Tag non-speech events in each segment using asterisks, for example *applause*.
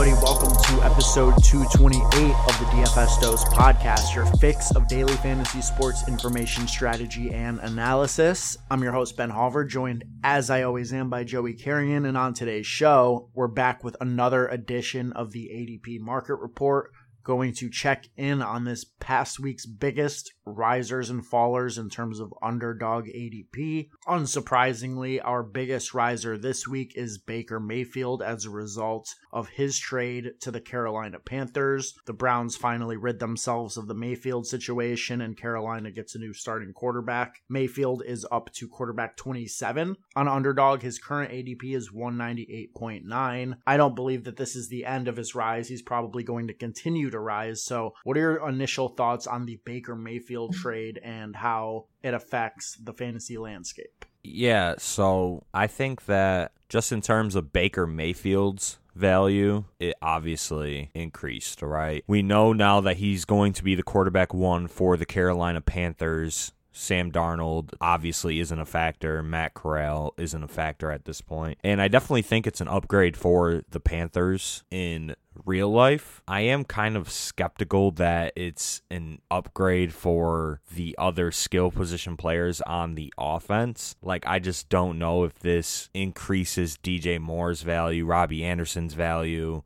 everybody. Welcome to episode 228 of the DFS Dose podcast, your fix of daily fantasy sports information, strategy, and analysis. I'm your host, Ben Hauver, joined as I always am by Joey Carrion. And on today's show, we're back with another edition of the ADP Market Report going to check in on this past week's biggest risers and fallers in terms of underdog ADP. Unsurprisingly, our biggest riser this week is Baker Mayfield as a result of his trade to the Carolina Panthers. The Browns finally rid themselves of the Mayfield situation and Carolina gets a new starting quarterback. Mayfield is up to quarterback 27 on underdog. His current ADP is 198.9. I don't believe that this is the end of his rise. He's probably going to continue to rise. So, what are your initial thoughts on the Baker Mayfield trade and how it affects the fantasy landscape? Yeah, so I think that just in terms of Baker Mayfield's value, it obviously increased, right? We know now that he's going to be the quarterback one for the Carolina Panthers Sam Darnold obviously isn't a factor. Matt Corral isn't a factor at this point. And I definitely think it's an upgrade for the Panthers in real life. I am kind of skeptical that it's an upgrade for the other skill position players on the offense. Like, I just don't know if this increases DJ Moore's value, Robbie Anderson's value,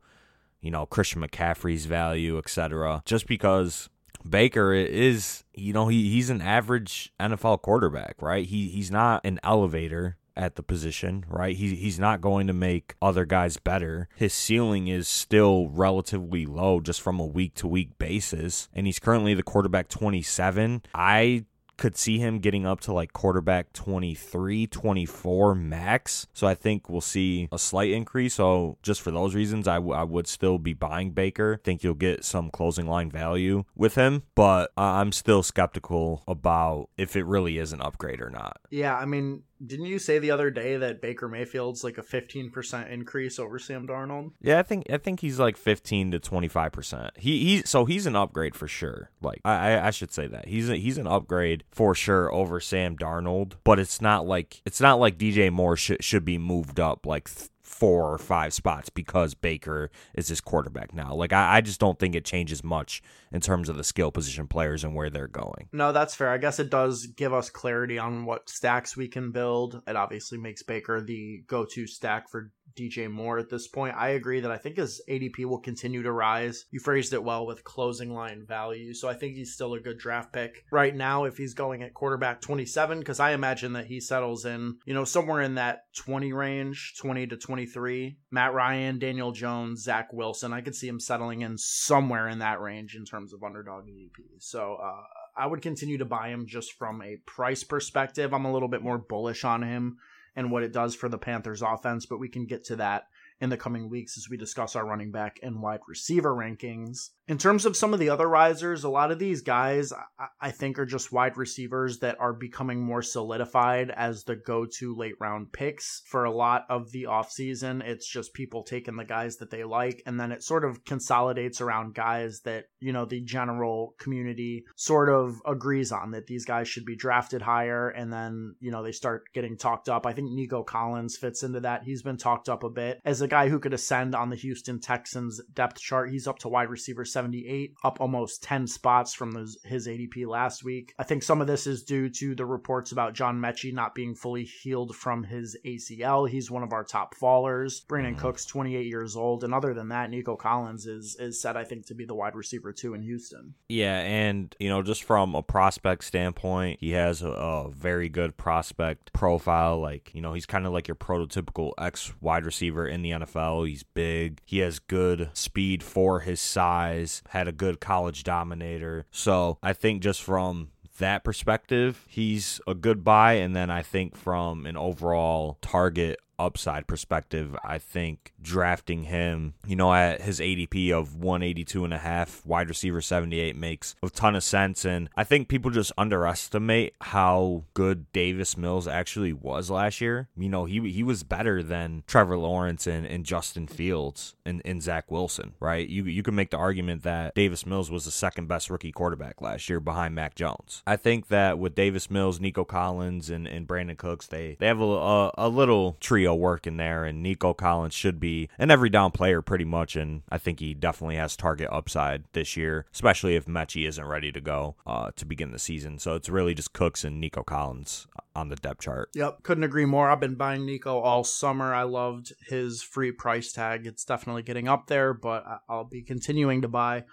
you know, Christian McCaffrey's value, etc. Just because Baker is, you know, he, he's an average NFL quarterback, right? He he's not an elevator at the position, right? He, he's not going to make other guys better. His ceiling is still relatively low just from a week to week basis. And he's currently the quarterback 27. I could see him getting up to like quarterback 23, 24 max. So I think we'll see a slight increase. So just for those reasons, I, w- I would still be buying Baker. think you'll get some closing line value with him, but I'm still skeptical about if it really is an upgrade or not. Yeah, I mean, didn't you say the other day that Baker Mayfield's like a 15% increase over Sam Darnold? Yeah, I think I think he's like 15 to 25%. He he so he's an upgrade for sure. Like I I should say that. He's a, he's an upgrade for sure over Sam Darnold, but it's not like it's not like DJ Moore should should be moved up like th- four or five spots because Baker is his quarterback now. Like I, I just don't think it changes much in terms of the skill position players and where they're going. No, that's fair. I guess it does give us clarity on what stacks we can build. It obviously makes Baker the go-to stack for DJ Moore at this point. I agree that I think his ADP will continue to rise. You phrased it well with closing line value. So I think he's still a good draft pick right now if he's going at quarterback 27 because I imagine that he settles in, you know, somewhere in that 20 range, 20 to 23. Matt Ryan, Daniel Jones, Zach Wilson. I could see him settling in somewhere in that range in terms of underdog ADP. So uh, I would continue to buy him just from a price perspective. I'm a little bit more bullish on him and what it does for the Panthers offense, but we can get to that in the coming weeks as we discuss our running back and wide receiver rankings. In terms of some of the other risers, a lot of these guys I think are just wide receivers that are becoming more solidified as the go to late round picks for a lot of the offseason. It's just people taking the guys that they like, and then it sort of consolidates around guys that, you know, the general community sort of agrees on that these guys should be drafted higher, and then, you know, they start getting talked up. I think Nico Collins fits into that. He's been talked up a bit as a guy who could ascend on the Houston Texans depth chart. He's up to wide receiver 78, up almost 10 spots from those, his ADP last week. I think some of this is due to the reports about John Metchie not being fully healed from his ACL. He's one of our top fallers. Brandin mm-hmm. Cook's 28 years old, and other than that, Nico Collins is is set, I think, to be the wide receiver two in Houston. Yeah, and you know, just from a prospect standpoint, he has a, a very good prospect profile. Like you know, he's kind of like your prototypical ex wide receiver in the NFL. He's big. He has good speed for his size. Had a good college dominator. So I think just from that perspective, he's a good buy. And then I think from an overall target upside perspective, I think drafting him, you know, at his ADP of 182 and a half, wide receiver 78 makes a ton of sense. And I think people just underestimate how good Davis Mills actually was last year. You know, he he was better than Trevor Lawrence and, and Justin Fields and, and Zach Wilson, right? You you can make the argument that Davis Mills was the second best rookie quarterback last year behind Mac Jones. I think that with Davis Mills, Nico Collins, and, and Brandin Cooks, they, they have a, a, a little tree working there, and Nico Collins should be an every down player pretty much, and I think he definitely has target upside this year, especially if Metchie isn't ready to go uh, to begin the season. So it's really just Cooks and Nico Collins on the depth chart. Yep, couldn't agree more. I've been buying Nico all summer. I loved his free price tag. It's definitely getting up there, but I'll be continuing to buy.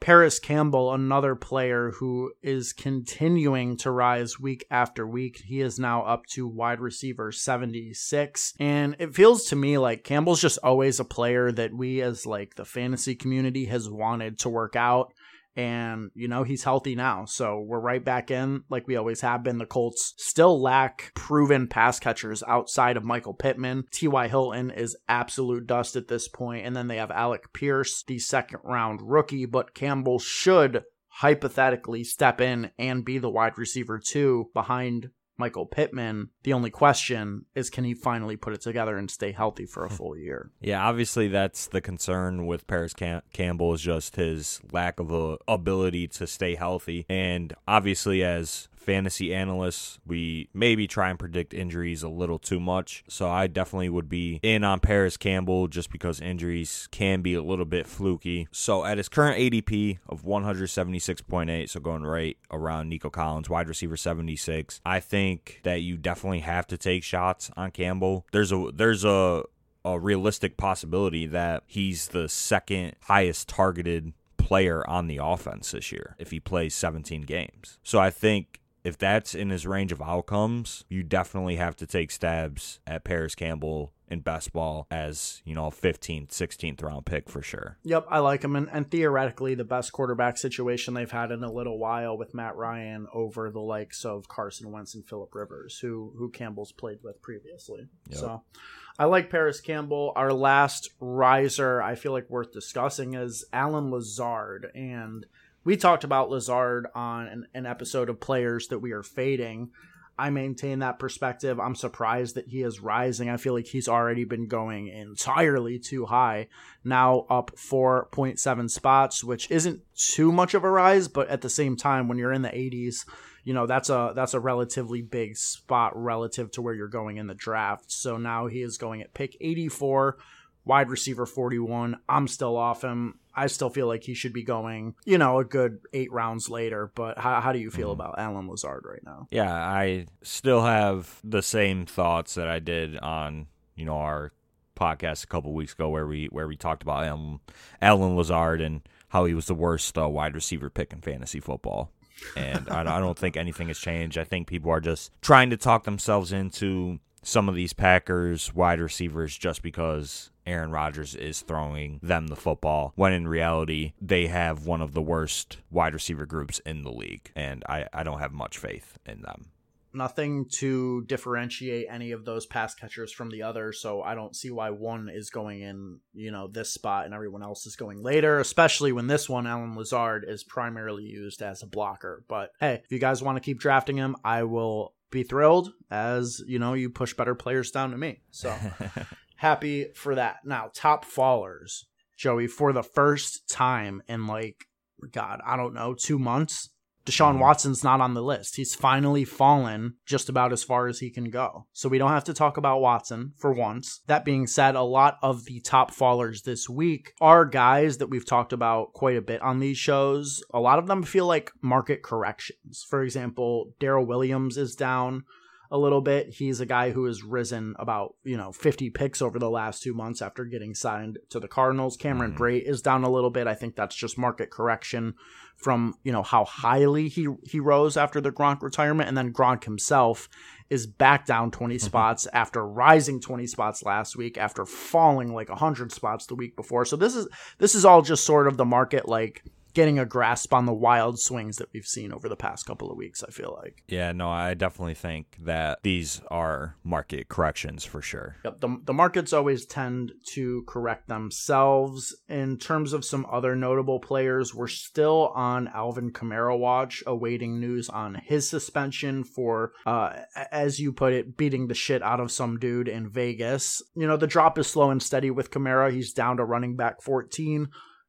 Parris Campbell, another player who is continuing to rise week after week. He is now up to wide receiver 76. And it feels to me like Campbell's just always a player that we as like the fantasy community has wanted to work out and you know he's healthy now. So we're right back in like we always have been. The colts still lack proven pass catchers outside of michael pittman. Ty hilton is absolute dust at this point. And then they have alec pierce the second round rookie. But campbell should hypothetically step in and be the wide receiver too behind Michael Pittman. The only question is can he finally put it together and stay healthy for a hmm. full year? Yeah, obviously that's the concern with Parris Cam- Campbell is just his lack of a ability to stay healthy. And obviously as fantasy analysts, we maybe try and predict injuries a little too much. So I definitely would be in on Parris Campbell just because injuries can be a little bit fluky. So at his current ADP of 176.8, so going right around Nico Collins, wide receiver 76, I think that you definitely have to take shots on Campbell. There's a there's a a realistic possibility that he's the second highest targeted player on the offense this year if he plays 17 games. So I think if that's in his range of outcomes, you definitely have to take stabs at Parris Campbell in best ball as, you know, a 15th, 16th round pick for sure. Yep, I like him. And, and theoretically, the best quarterback situation they've had in a little while with Matt Ryan over the likes of Carson Wentz and Philip Rivers, who, who Campbell's played with previously. Yep. So I like Parris Campbell. Our last riser I feel like worth discussing is Allen Lazard. And we talked about Lazard on an, an, episode of players that we are fading. I maintain that perspective. I'm surprised that he is rising. I feel like he's already been going entirely too high. Now up 4.7 spots, which isn't too much of a rise, but at the same time, when you're in the 80s, you know that's a that's a relatively big spot relative to where you're going in the draft. So now he is going at pick 84 wide receiver 41. I'm still off him. I still feel like he should be going, you know, a good eight rounds later. But how, how do you feel mm. about Allen Lazard right now? Yeah, I still have the same thoughts that I did on, you know, our podcast a couple weeks ago where we where we talked about Allen, Allen Lazard and how he was the worst uh, wide receiver pick in fantasy football. and I, I don't think anything has changed. I think people are just trying to talk themselves into some of these Packers wide receivers just because Aaron Rodgers is throwing them the football when in reality they have one of the worst wide receiver groups in the league and I, I don't have much faith in them. Nothing to differentiate any of those pass catchers from the other, so I don't see why one is going in, you know, this spot and everyone else is going later, especially when this one, Allen Lazard, is primarily used as a blocker. But hey, if you guys want to keep drafting him, I will be thrilled as you know you push better players down to me. So *laughs* happy for that. Now top fallers, Joey, for the first time in like God, I don't know, two months. Deshaun mm-hmm. Watson's not on the list. He's finally fallen just about as far as he can go. So we don't have to talk about Watson for once. That being said, a lot of the top fallers this week are guys that we've talked about quite a bit on these shows. A lot of them feel like market corrections. For example, Darrel Williams is down a little bit. He's a guy who has risen about, you know, 50 picks over the last two months after getting signed to the Cardinals. Cameron mm-hmm. Brate is down a little bit. I think that's just market correction from, you know, how highly he, he rose after the Gronk retirement. And then Gronk himself is back down 20 mm-hmm. spots after rising 20 spots last week after falling like 100 spots the week before. So this is this is all just sort of the market like getting a grasp on the wild swings that we've seen over the past couple of weeks, I feel like. Yeah, no, I definitely think that these are market corrections for sure. Yep, the, the markets always tend to correct themselves. In terms of some other notable players, we're still on Alvin Kamara watch, awaiting news on his suspension for, uh, as you put it, beating the shit out of some dude in Vegas. You know, the drop is slow and steady with Kamara. He's down to running back 14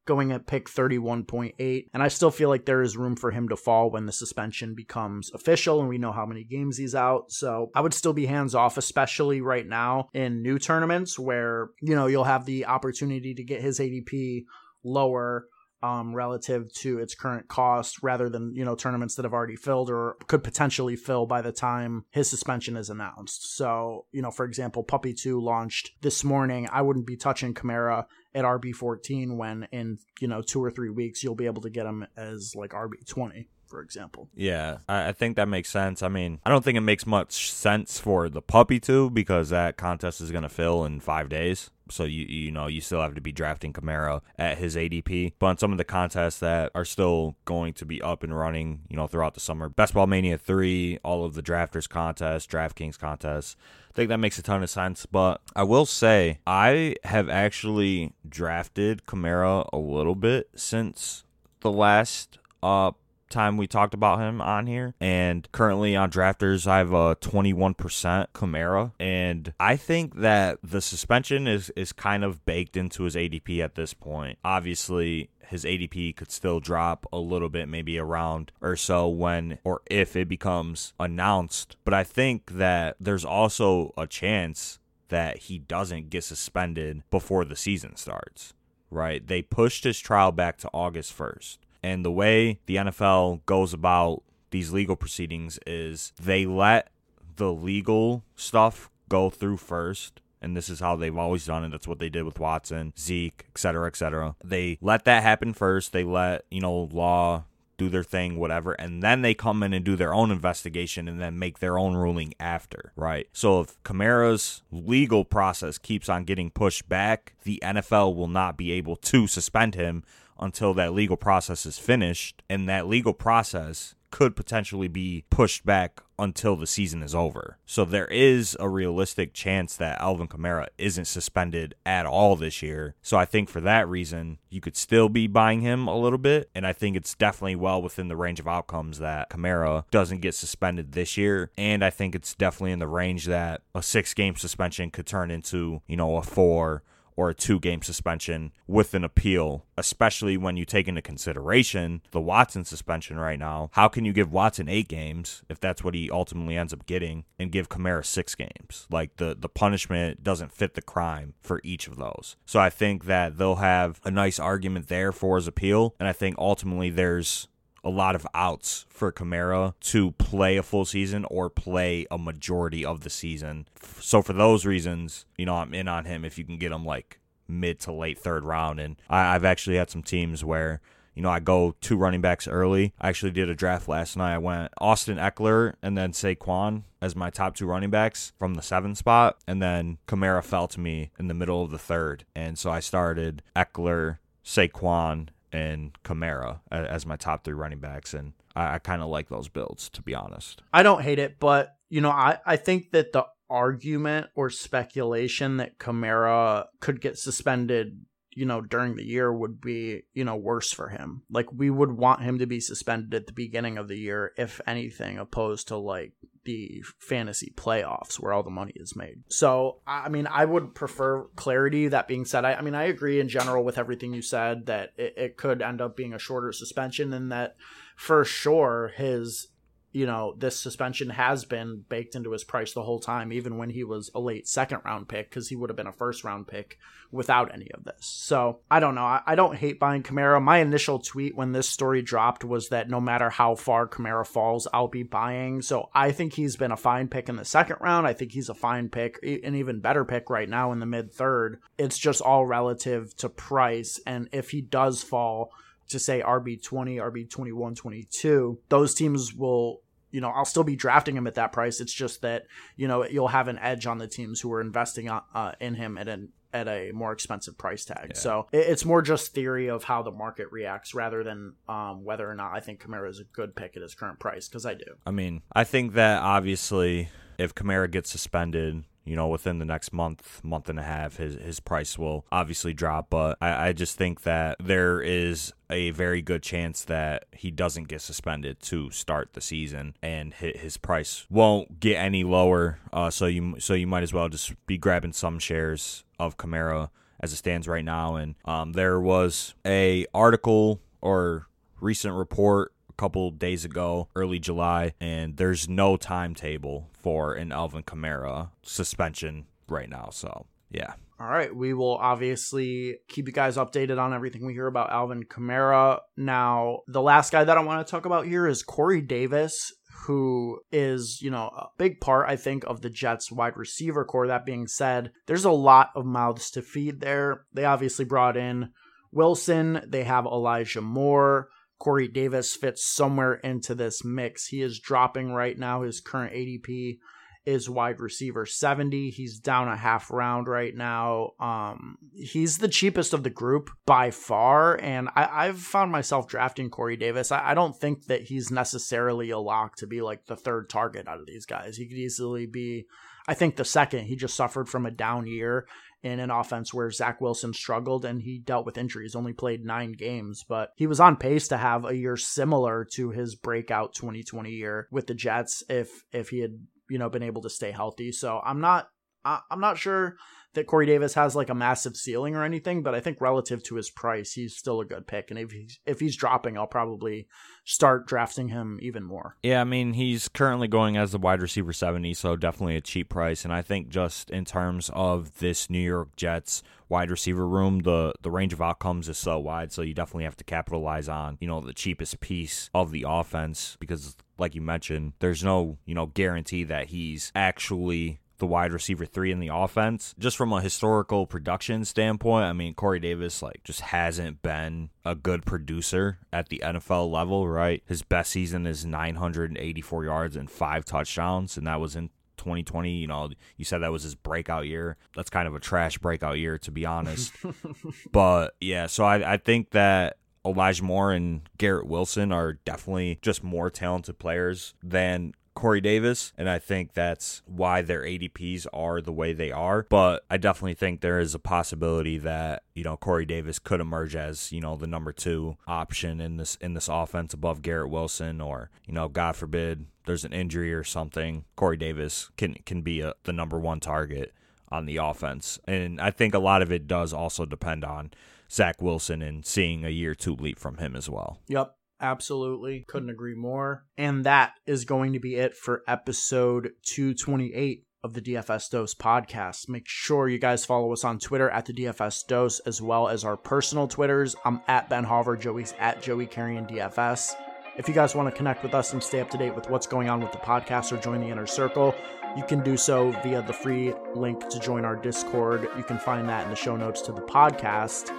going at pick 31.8. And I still feel like there is room for him to fall when the suspension becomes official and we know how many games he's out. So I would still be hands off, especially right now in new tournaments where, you know, you'll have the opportunity to get his ADP lower um, relative to its current cost rather than, you know, tournaments that have already filled or could potentially fill by the time his suspension is announced. So, you know, for example, Puppy 2 launched this morning. I wouldn't be touching Kamara at RB14 when in, you know, two or three weeks you'll be able to get him as like RB20 for example. Yeah, I, think that makes sense. I mean, I don't think it makes much sense for the puppy to because that contest is going to fill in five days. So you you know you still have to be drafting Kamara at his ADP. But on some of the contests that are still going to be up and running, you know, throughout the summer, Best Ball Mania three, all of the drafters contests, DraftKings contests, I think that makes a ton of sense. But I will say I have actually drafted Kamara a little bit since the last uh time we talked about him on here. And currently on drafters, I have a 21% Kamara. And I think that the suspension is, is kind of baked into his ADP at this point. Obviously, his ADP could still drop a little bit, maybe around or so when or if it becomes announced. But I think that there's also a chance that he doesn't get suspended before the season starts, right? They pushed his trial back to August 1st. And the way the NFL goes about these legal proceedings is they let the legal stuff go through first. And this is how they've always done it. That's what they did with Watson, Zeke, et cetera, et cetera. They let that happen first. They let, you know, law do their thing, whatever, and then they come in and do their own investigation and then make their own ruling after, right? So if Kamara's legal process keeps on getting pushed back, the NFL will not be able to suspend him until that legal process is finished. And that legal process could potentially be pushed back until the season is over. So there is a realistic chance that Alvin Kamara isn't suspended at all this year. So I think for that reason, you could still be buying him a little bit. And I think it's definitely well within the range of outcomes that Kamara doesn't get suspended this year. And I think it's definitely in the range that a six game suspension could turn into, you know, a four or a two game suspension with an appeal, especially when you take into consideration the Watson suspension right now. How can you give Watson eight games if that's what he ultimately ends up getting and give Kamara six games? Like the, the punishment doesn't fit the crime for each of those. So I think that they'll have a nice argument there for his appeal. And I think ultimately there's a lot of outs for Kamara to play a full season or play a majority of the season. So for those reasons, you know, I'm in on him if you can get him like mid to late third round. And I, have actually had some teams where, you know, I go two running backs early. I actually did a draft last night. I went Austin Ekeler and then Saquon as my top two running backs from the seven spot. And then Kamara fell to me in the middle of the third. And so I started Ekeler, Saquon, and Kamara as my top three running backs, and I, I kind of like those builds to be honest. I don't hate it, but you know, I I think that the argument or speculation that Kamara could get suspended you know, during the year would be, you know, worse for him. Like we would want him to be suspended at the beginning of the year, if anything, opposed to like the fantasy playoffs where all the money is made. So, I mean, I would prefer clarity. That being said, I, I mean, I agree in general with everything you said that it, it could end up being a shorter suspension and that for sure his you know, this suspension has been baked into his price the whole time, even when he was a late second round pick, because he would have been a first round pick without any of this. So I don't know. I, I, don't hate buying Kamara. My initial tweet when this story dropped was that no matter how far Kamara falls, I'll be buying. So I think he's been a fine pick in the second round. I think he's a fine pick, an even better pick right now in the mid third. It's just all relative to price. And if he does fall, to say RB20, RB21, 22, those teams will you know, I'll still be drafting him at that price. It's just that, you know, you'll have an edge on the teams who are investing uh, in him at an at a more expensive price tag. Yeah. So it's more just theory of how the market reacts rather than um, whether or not I think Kamara is a good pick at his current price because I do. I mean, I think that obviously if Kamara gets suspended, you know, within the next month, month and a half, his his price will obviously drop. But I, I just think that there is a very good chance that he doesn't get suspended to start the season, and his price won't get any lower. Uh, so you so you might as well just be grabbing some shares of Kamara as it stands right now. And um, there was a article or recent report couple days ago, early July, and there's no timetable for an Alvin Kamara suspension right now. So yeah. All right, we will obviously keep you guys updated on everything we hear about Alvin Kamara. Now, the last guy that I want to talk about here is Corey Davis, who is, you know, a big part, I think, of the Jets wide receiver corps. That being said, there's a lot of mouths to feed there. They obviously brought in Wilson, they have Elijah Moore. Corey Davis fits somewhere into this mix. He is dropping right now. His current ADP is wide receiver 70. He's down a half round right now. Um, he's the cheapest of the group by far. And I, have found myself drafting Corey Davis. I, I, don't think that he's necessarily a lock to be like the third target out of these guys. He could easily be, I think, the second. He just suffered from a down year in an offense where Zach Wilson struggled and he dealt with injuries, only played nine games, but he was on pace to have a year similar to his breakout 2020 year with the Jets if if he had you know been able to stay healthy. So I'm not I'm not sure that Corey Davis has like a massive ceiling or anything, but I think relative to his price, he's still a good pick. And if he's if he's dropping, I'll probably start drafting him even more. Yeah, I mean he's currently going as the wide receiver seventy, so definitely a cheap price. And I think just in terms of this New York Jets wide receiver room, the the range of outcomes is so wide, so you definitely have to capitalize on you know the cheapest piece of the offense because like you mentioned, there's no, you know, guarantee that he's actually the wide receiver three in the offense. Just from a historical production standpoint, I mean, Corey Davis, like, just hasn't been a good producer at the NFL level, right? His best season is 984 yards and five touchdowns, and that was in 2020. You know, you said that was his breakout year. That's kind of a trash breakout year, to be honest. *laughs* but yeah, so I, I think that Elijah Moore and Garrett Wilson are definitely just more talented players than Corey Davis, and I think that's why their ADPs are the way they are. But I definitely think there is a possibility that you know Corey Davis could emerge as you know the number two option in this in this offense above Garrett Wilson, or you know God forbid there's an injury or something, Corey Davis can can be a, the number one target on the offense, and I think a lot of it does also depend on Zach Wilson and seeing a year two leap from him as well. Yep. Absolutely. Couldn't agree more. And that is going to be it for episode 228 of the DFS Dose podcast. Make sure you guys follow us on Twitter at the DFS Dose as well as our personal Twitters. I'm at Ben Hauver, Joey's at Joey Carrion DFS. If you guys want to connect with us and stay up to date with what's going on with the podcast or join the inner circle, you can do so via the free link to join our Discord. You can find that in the show notes to the podcast.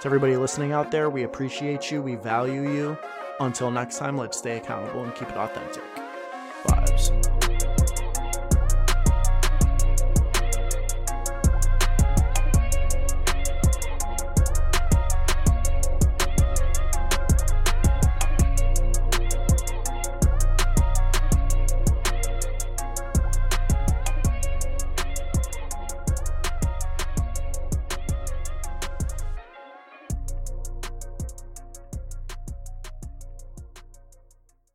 To everybody listening out there, we appreciate you, we value you. Until next time, let's stay accountable and keep it authentic.